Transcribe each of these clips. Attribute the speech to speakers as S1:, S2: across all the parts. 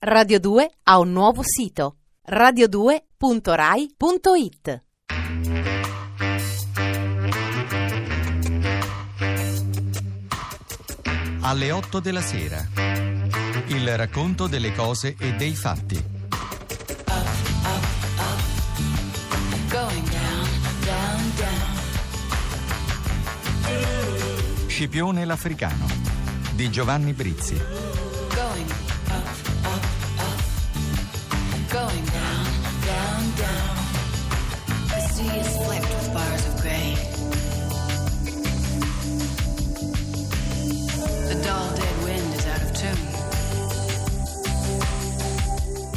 S1: Radio 2 ha un nuovo sito radio2.rai.it.
S2: Alle 8 della sera. Il racconto delle cose e dei fatti.
S3: Going down, down, down.
S2: Scipione l'Africano di Giovanni Brizzi.
S3: Going down, down, down. The sea is flecked with bars of gray. The dull dead wind is out of tune.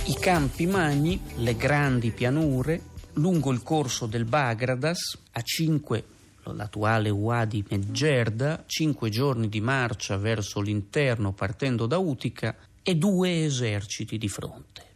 S4: I campi magni, le grandi pianure, lungo il corso del Bagradas, a 5, l'attuale Wadi Medgerda, 5 giorni di marcia verso l'interno partendo da Utica e due eserciti di fronte.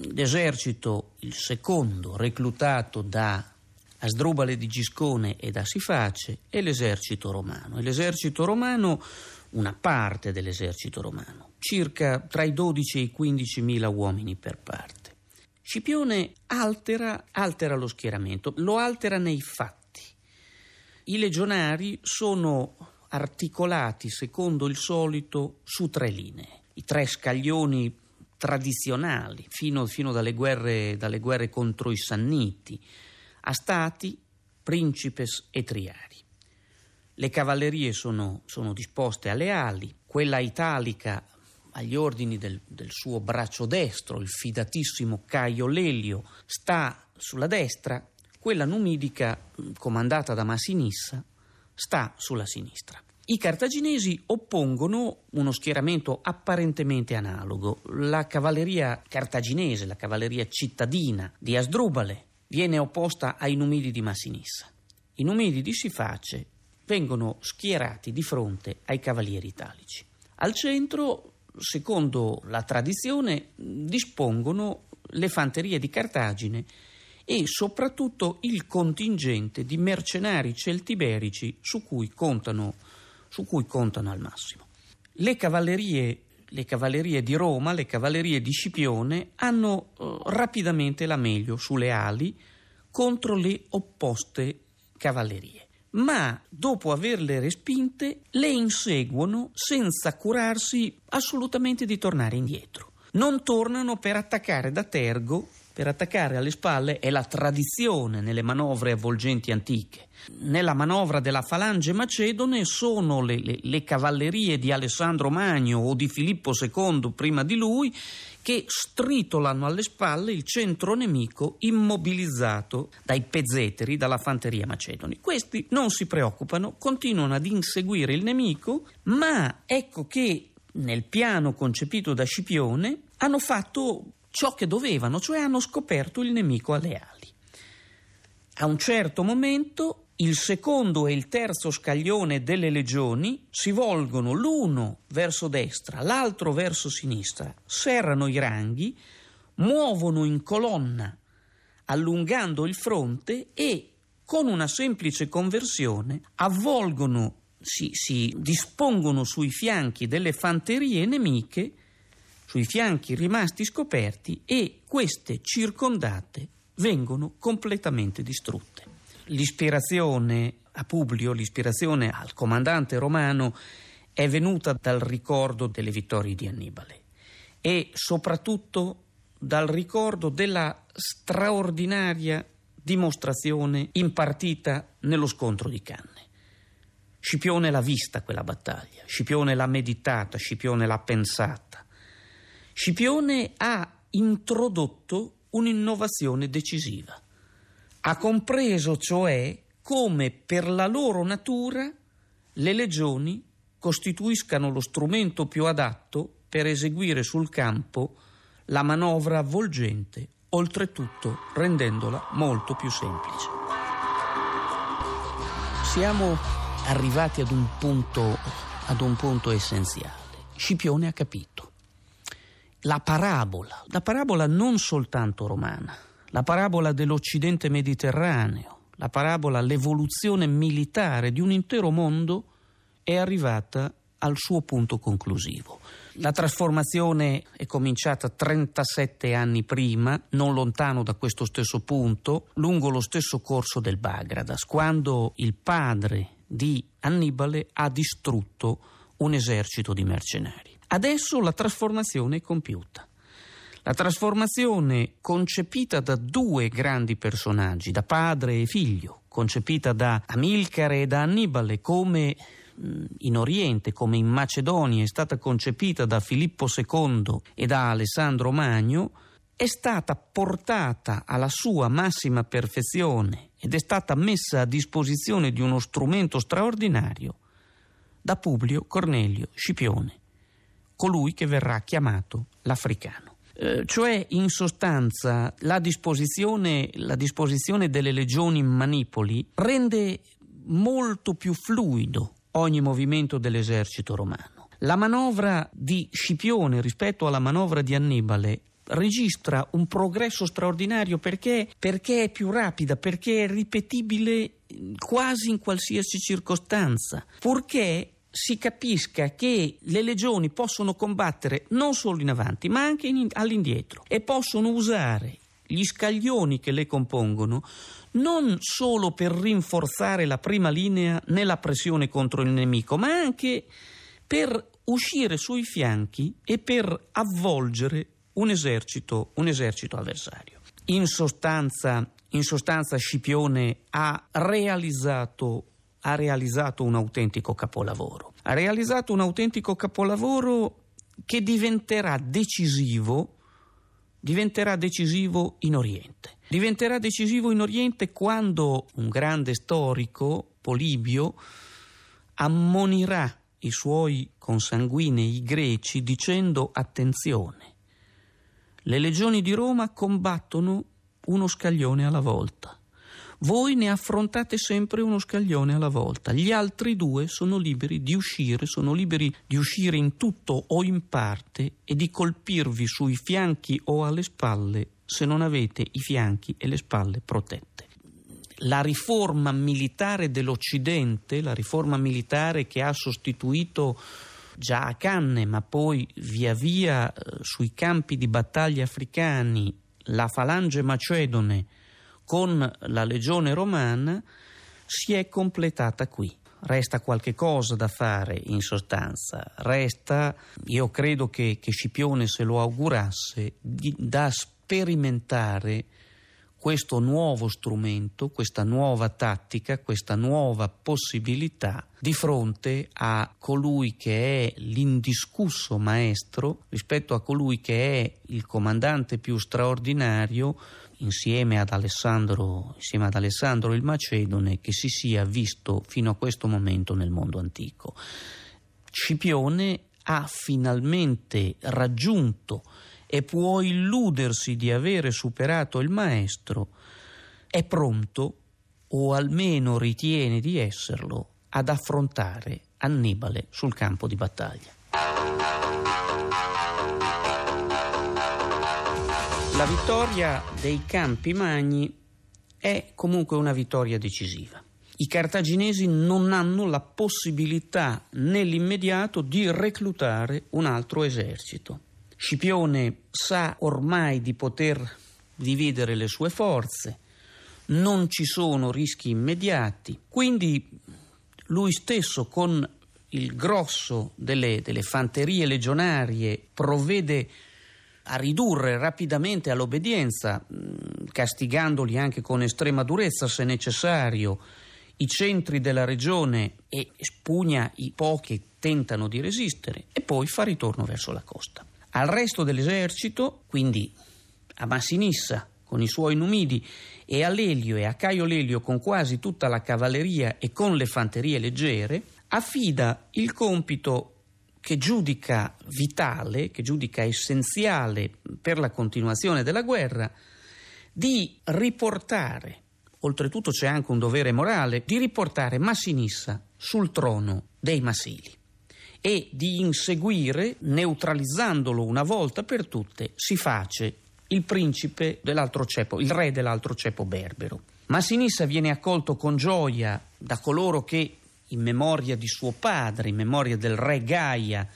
S4: L'esercito, il secondo, reclutato da Asdrubale di Giscone e da Siface, e l'esercito romano. E l'esercito romano, una parte dell'esercito romano, circa tra i 12 e i 15 mila uomini per parte. Scipione altera, altera lo schieramento, lo altera nei fatti. I legionari sono articolati secondo il solito su tre linee, i tre scaglioni tradizionali, fino, fino dalle, guerre, dalle guerre contro i Sanniti, Astati, Principes e Triari. Le cavallerie sono, sono disposte alle ali, quella italica agli ordini del, del, suo braccio destro, il fidatissimo Caio Lelio, sta sulla destra, quella numidica, comandata da Massinissa, sta sulla sinistra. I cartaginesi oppongono uno schieramento apparentemente analogo. La cavalleria cartaginese, la cavalleria cittadina di Asdrubale, viene opposta ai numidi di Massinissa. I numidi di Siface vengono schierati di fronte ai cavalieri italici. Al centro, secondo la tradizione, dispongono le fanterie di Cartagine e soprattutto il contingente di mercenari celtiberici su cui contano, su cui contano al massimo. Le cavallerie, le cavallerie di Roma, le cavallerie di Scipione hanno eh, rapidamente la meglio sulle ali contro le opposte cavallerie ma dopo averle respinte le inseguono senza curarsi assolutamente di tornare indietro. Non tornano per attaccare da tergo, per attaccare alle spalle è la tradizione nelle manovre avvolgenti antiche. Nella manovra della falange macedone sono le, le, le cavallerie di Alessandro Magno o di Filippo II prima di lui che stritolano alle spalle il centro nemico immobilizzato dai pezzeteri, dalla fanteria macedoni. Questi non si preoccupano, continuano ad inseguire il nemico, ma ecco che nel piano concepito da Scipione hanno fatto ciò che dovevano, cioè hanno scoperto il nemico alle ali. A un certo momento il secondo e il terzo scaglione delle legioni si volgono l'uno verso destra, l'altro verso sinistra, serrano i ranghi, muovono in colonna allungando il fronte e con una semplice conversione avvolgono, si, si dispongono sui fianchi delle fanterie nemiche, sui fianchi rimasti scoperti e queste circondate vengono completamente distrutte l'ispirazione a Publio, l'ispirazione al comandante romano è venuta dal ricordo delle vittorie di Annibale e soprattutto dal ricordo della straordinaria dimostrazione impartita nello scontro di Canne. Scipione l'ha vista quella battaglia, Scipione l'ha meditata, Scipione l'ha pensata. Scipione ha introdotto un'innovazione decisiva ha compreso cioè come per la loro natura le legioni costituiscano lo strumento più adatto per eseguire sul campo la manovra avvolgente, oltretutto rendendola molto più semplice. Siamo arrivati ad un punto, ad un punto essenziale. Scipione ha capito. La parabola, la parabola non soltanto romana, la parabola dell'Occidente mediterraneo, la parabola l'evoluzione militare di un intero mondo è arrivata al suo punto conclusivo. La trasformazione è cominciata 37 anni prima, non lontano da questo stesso punto, lungo lo stesso corso del Bagradas, quando il padre di Annibale ha distrutto un esercito di mercenari. Adesso la trasformazione è compiuta. La trasformazione concepita da due grandi personaggi, da padre e figlio, concepita da Amilcare e da Annibale come in Oriente, come in Macedonia, è stata concepita da Filippo II e da Alessandro Magno, è stata portata alla sua massima perfezione ed è stata messa a disposizione di uno strumento straordinario da Publio Cornelio Scipione, colui che verrà chiamato l'africano. Eh, cioè, in sostanza, la disposizione, la disposizione delle legioni in manipoli rende molto più fluido ogni movimento dell'esercito romano. La manovra di Scipione rispetto alla manovra di Annibale registra un progresso straordinario perché, perché, è più rapida, perché è ripetibile quasi in qualsiasi circostanza, purché si capisca che le legioni possono combattere non solo in avanti ma anche in, all'indietro e possono usare gli scaglioni che le compongono non solo per rinforzare la prima linea nella pressione contro il nemico, ma anche per uscire sui fianchi e per avvolgere un esercito, un esercito avversario. In sostanza, in sostanza Scipione ha realizzato, ha realizzato un autentico capolavoro. Ha realizzato un autentico capolavoro che diventerà decisivo diventerà decisivo in Oriente. Diventerà decisivo in Oriente quando un grande storico, Polibio, ammonirà i suoi consanguinei greci dicendo attenzione, le legioni di Roma combattono uno scaglione alla volta. Voi ne affrontate sempre uno scaglione alla volta, gli altri due sono liberi di uscire, sono liberi di uscire in tutto o in parte e di colpirvi sui fianchi o alle spalle se non avete i fianchi e le spalle protette. La riforma militare dell'Occidente, la riforma militare che ha sostituito già a Canne, ma poi via via eh, sui campi di battaglia africani, la falange macedone con la legione romana si è completata qui. Resta qualche cosa da fare in sostanza, resta, io credo che, che Scipione se lo augurasse, di, da sperimentare questo nuovo strumento, questa nuova tattica, questa nuova possibilità di fronte a colui che è l'indiscusso maestro rispetto a colui che è il comandante più straordinario insieme ad Alessandro, insieme ad Alessandro il Macedone che si sia visto fino a questo momento nel mondo antico. Scipione ha finalmente raggiunto e può illudersi di avere superato il maestro, è pronto, o almeno ritiene di esserlo, ad affrontare Annibale sul campo di battaglia. La vittoria dei Campi Magni è comunque una vittoria decisiva. I cartaginesi non hanno la possibilità nell'immediato di reclutare un altro esercito. Scipione sa ormai di poter dividere le sue forze, non ci sono rischi immediati, quindi lui stesso con il grosso delle, delle fanterie legionarie provvede a ridurre rapidamente all'obbedienza, castigandoli anche con estrema durezza se necessario, i centri della regione e spugna i pochi che tentano di resistere e poi fa ritorno verso la costa. Al resto dell'esercito, quindi a Massinissa con i suoi numidi e a Lelio e a Caio Lelio con quasi tutta la cavalleria e con le fanterie leggere, affida il compito che giudica vitale, che giudica essenziale per la continuazione della guerra, di riportare, oltretutto c'è anche un dovere morale, di riportare Massinissa sul trono dei Massili e di inseguire, neutralizzandolo una volta per tutte, si face il principe dell'altro ceppo, il re dell'altro ceppo berbero. Massinissa viene accolto con gioia da coloro che in memoria di suo padre, in memoria del re Gaia,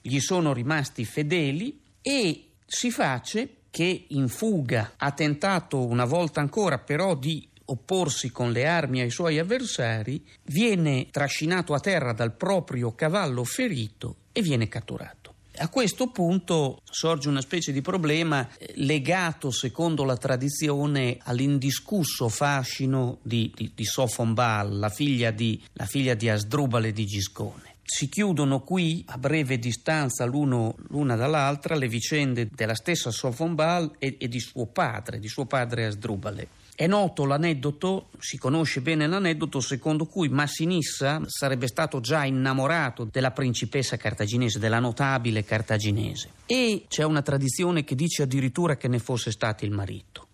S4: gli sono rimasti fedeli e si face che in fuga ha tentato una volta ancora però di opporsi con le armi ai suoi avversari, viene trascinato a terra dal proprio cavallo ferito e viene catturato. A questo punto sorge una specie di problema eh, legato, secondo la tradizione, all'indiscusso fascino di, di, di Sofonbal, la figlia di, la figlia di Asdrubale di Giscone. Si chiudono qui, a breve distanza l'una dall'altra, le vicende della stessa Sofonbal e, e di suo padre, di suo padre Asdrubale. È noto l'aneddoto, si conosce bene l'aneddoto secondo cui Massinissa sarebbe stato già innamorato della principessa cartaginese, della notabile cartaginese. E c'è una tradizione che dice addirittura che ne fosse stato il marito.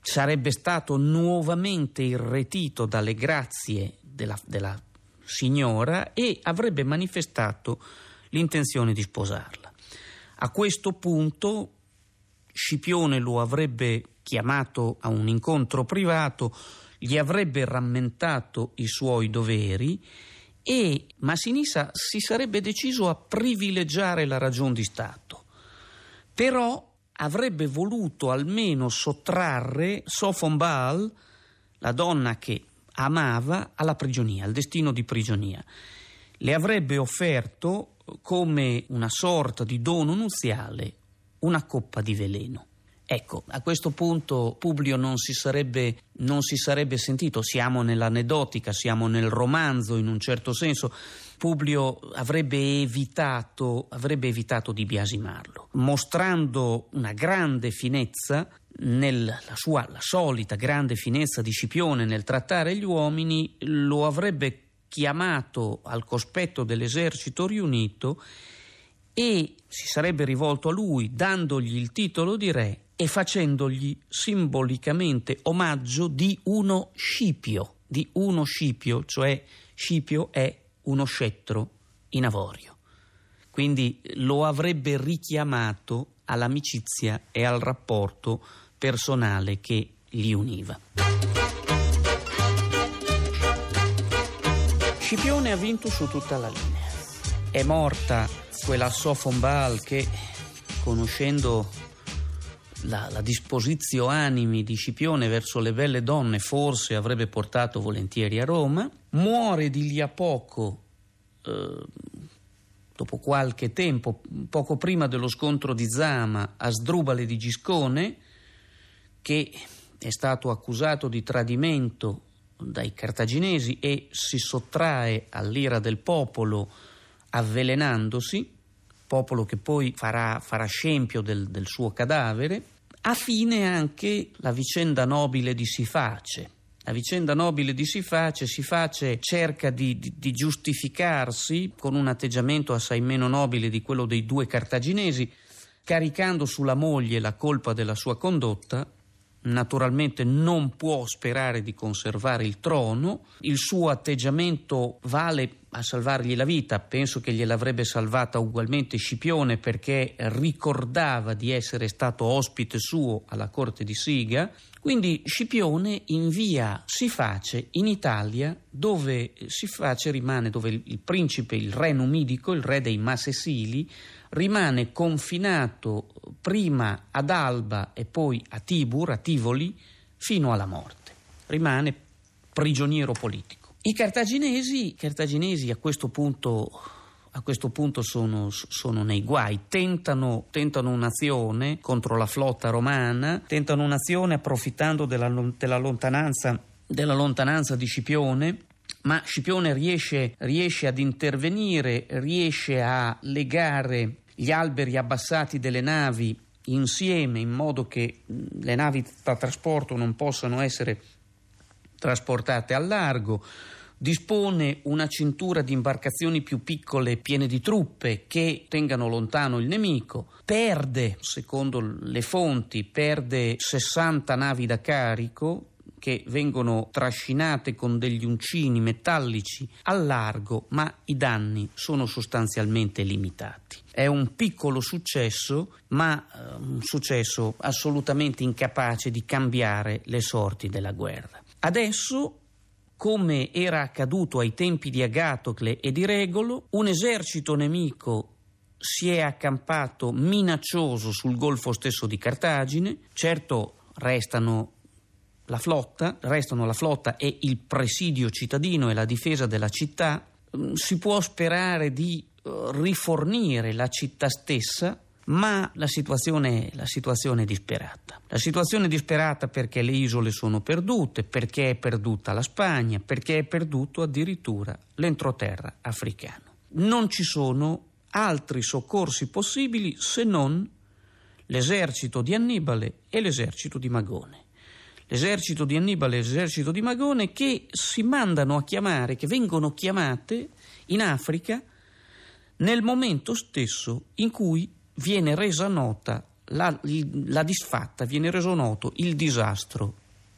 S4: Sarebbe stato nuovamente irretito dalle grazie della, della signora e avrebbe manifestato l'intenzione di sposarla. A questo punto Scipione lo avrebbe chiamato a un incontro privato, gli avrebbe rammentato i suoi doveri e Massinissa si sarebbe deciso a privilegiare la ragion di Stato. Però avrebbe voluto almeno sottrarre Sofon Baal, la donna che amava, alla prigionia, al destino di prigionia. Le avrebbe offerto come una sorta di dono nuziale una coppa di veleno. Ecco, a questo punto Publio non si, sarebbe, non si sarebbe sentito, siamo nell'aneddotica, siamo nel romanzo in un certo senso. Publio avrebbe evitato, avrebbe evitato di biasimarlo, mostrando una grande finezza nella sua la solita grande finezza di Scipione nel trattare gli uomini, lo avrebbe chiamato al cospetto dell'esercito riunito e si sarebbe rivolto a lui dandogli il titolo di re e facendogli simbolicamente omaggio di uno Scipio, di uno Scipio, cioè Scipio è uno scettro in avorio. Quindi lo avrebbe richiamato all'amicizia e al rapporto personale che li univa. Scipione ha vinto su tutta la linea. È morta quella Sofon che, conoscendo la, la disposizio animi di Scipione verso le belle donne forse avrebbe portato volentieri a Roma, muore di lì a poco, eh, dopo qualche tempo, poco prima dello scontro di Zama, a Sdrubale di Giscone, che è stato accusato di tradimento dai cartaginesi e si sottrae all'ira del popolo avvelenandosi popolo che poi farà, farà scempio del, del suo cadavere, a fine anche la vicenda nobile di Siface. La vicenda nobile di Siface, Siface cerca di, di, di, giustificarsi con un atteggiamento assai meno nobile di quello dei due cartaginesi, caricando sulla moglie la colpa della sua condotta. Naturalmente non può sperare di conservare il trono, il suo atteggiamento vale a salvargli la vita, penso che gliel'avrebbe salvata ugualmente Scipione perché ricordava di essere stato ospite suo alla corte di Siga. Quindi Scipione invia Siface in Italia dove Siface rimane, dove il principe, il re numidico, il re dei Masesili, rimane confinato prima ad Alba e poi a Tibur, a Tivoli, fino alla morte. Rimane prigioniero politico. I cartaginesi, cartaginesi a questo punto, a questo punto sono, sono, nei guai, tentano, tentano, un'azione contro la flotta romana, tentano un'azione approfittando della, della, lontananza, della lontananza, di Scipione. Ma Scipione riesce, riesce ad intervenire, riesce a legare gli alberi abbassati delle navi insieme in modo che le navi da trasporto non possano essere trasportate al largo, dispone una cintura di imbarcazioni più piccole piene di truppe che tengano lontano il nemico, perde, secondo le fonti, perde 60 navi da carico che vengono trascinate con degli uncini metallici al largo, ma i danni sono sostanzialmente limitati. È un piccolo successo, ma eh, un successo assolutamente incapace di cambiare le sorti della guerra. Adesso come era accaduto ai tempi di Agatocle e di Regolo, un esercito nemico si è accampato minaccioso sul golfo stesso di Cartagine, certo restano la flotta, restano la flotta e il presidio cittadino e la difesa della città, mm, si può sperare di eh, rifornire la città stessa, ma la situazione, la situazione, è disperata. La situazione è disperata perché le isole sono perdute, perché è perduta la Spagna, perché è perduto addirittura l'entroterra africano. Non ci sono altri soccorsi possibili se non l'esercito di Annibale e l'esercito di Magone l'esercito di Annibale e l'esercito di Magone che si mandano a chiamare, che vengono chiamate in Africa nel momento stesso in cui viene resa nota la, la disfatta, viene reso noto il disastro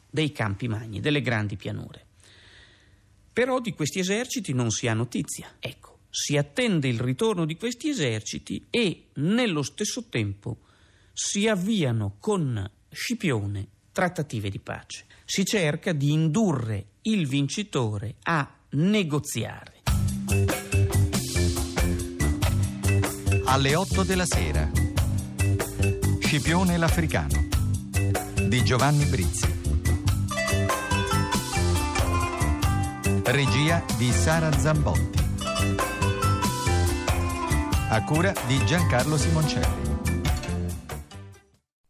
S4: dei campi magni, delle grandi pianure. Però di questi eserciti non si ha notizia. Ecco, si attende il ritorno di questi eserciti e nello stesso tempo si avviano con Scipione trattative di pace. Si cerca di indurre il vincitore a negoziare.
S2: Alle 8 della sera. Scipione l'Africano di Giovanni Brizzi. Regia di Sara Zambotti. A cura di Giancarlo Simoncelli.